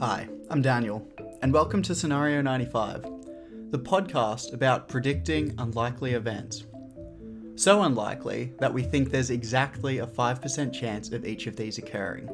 Hi, I'm Daniel, and welcome to Scenario 95, the podcast about predicting unlikely events. So unlikely that we think there's exactly a 5% chance of each of these occurring.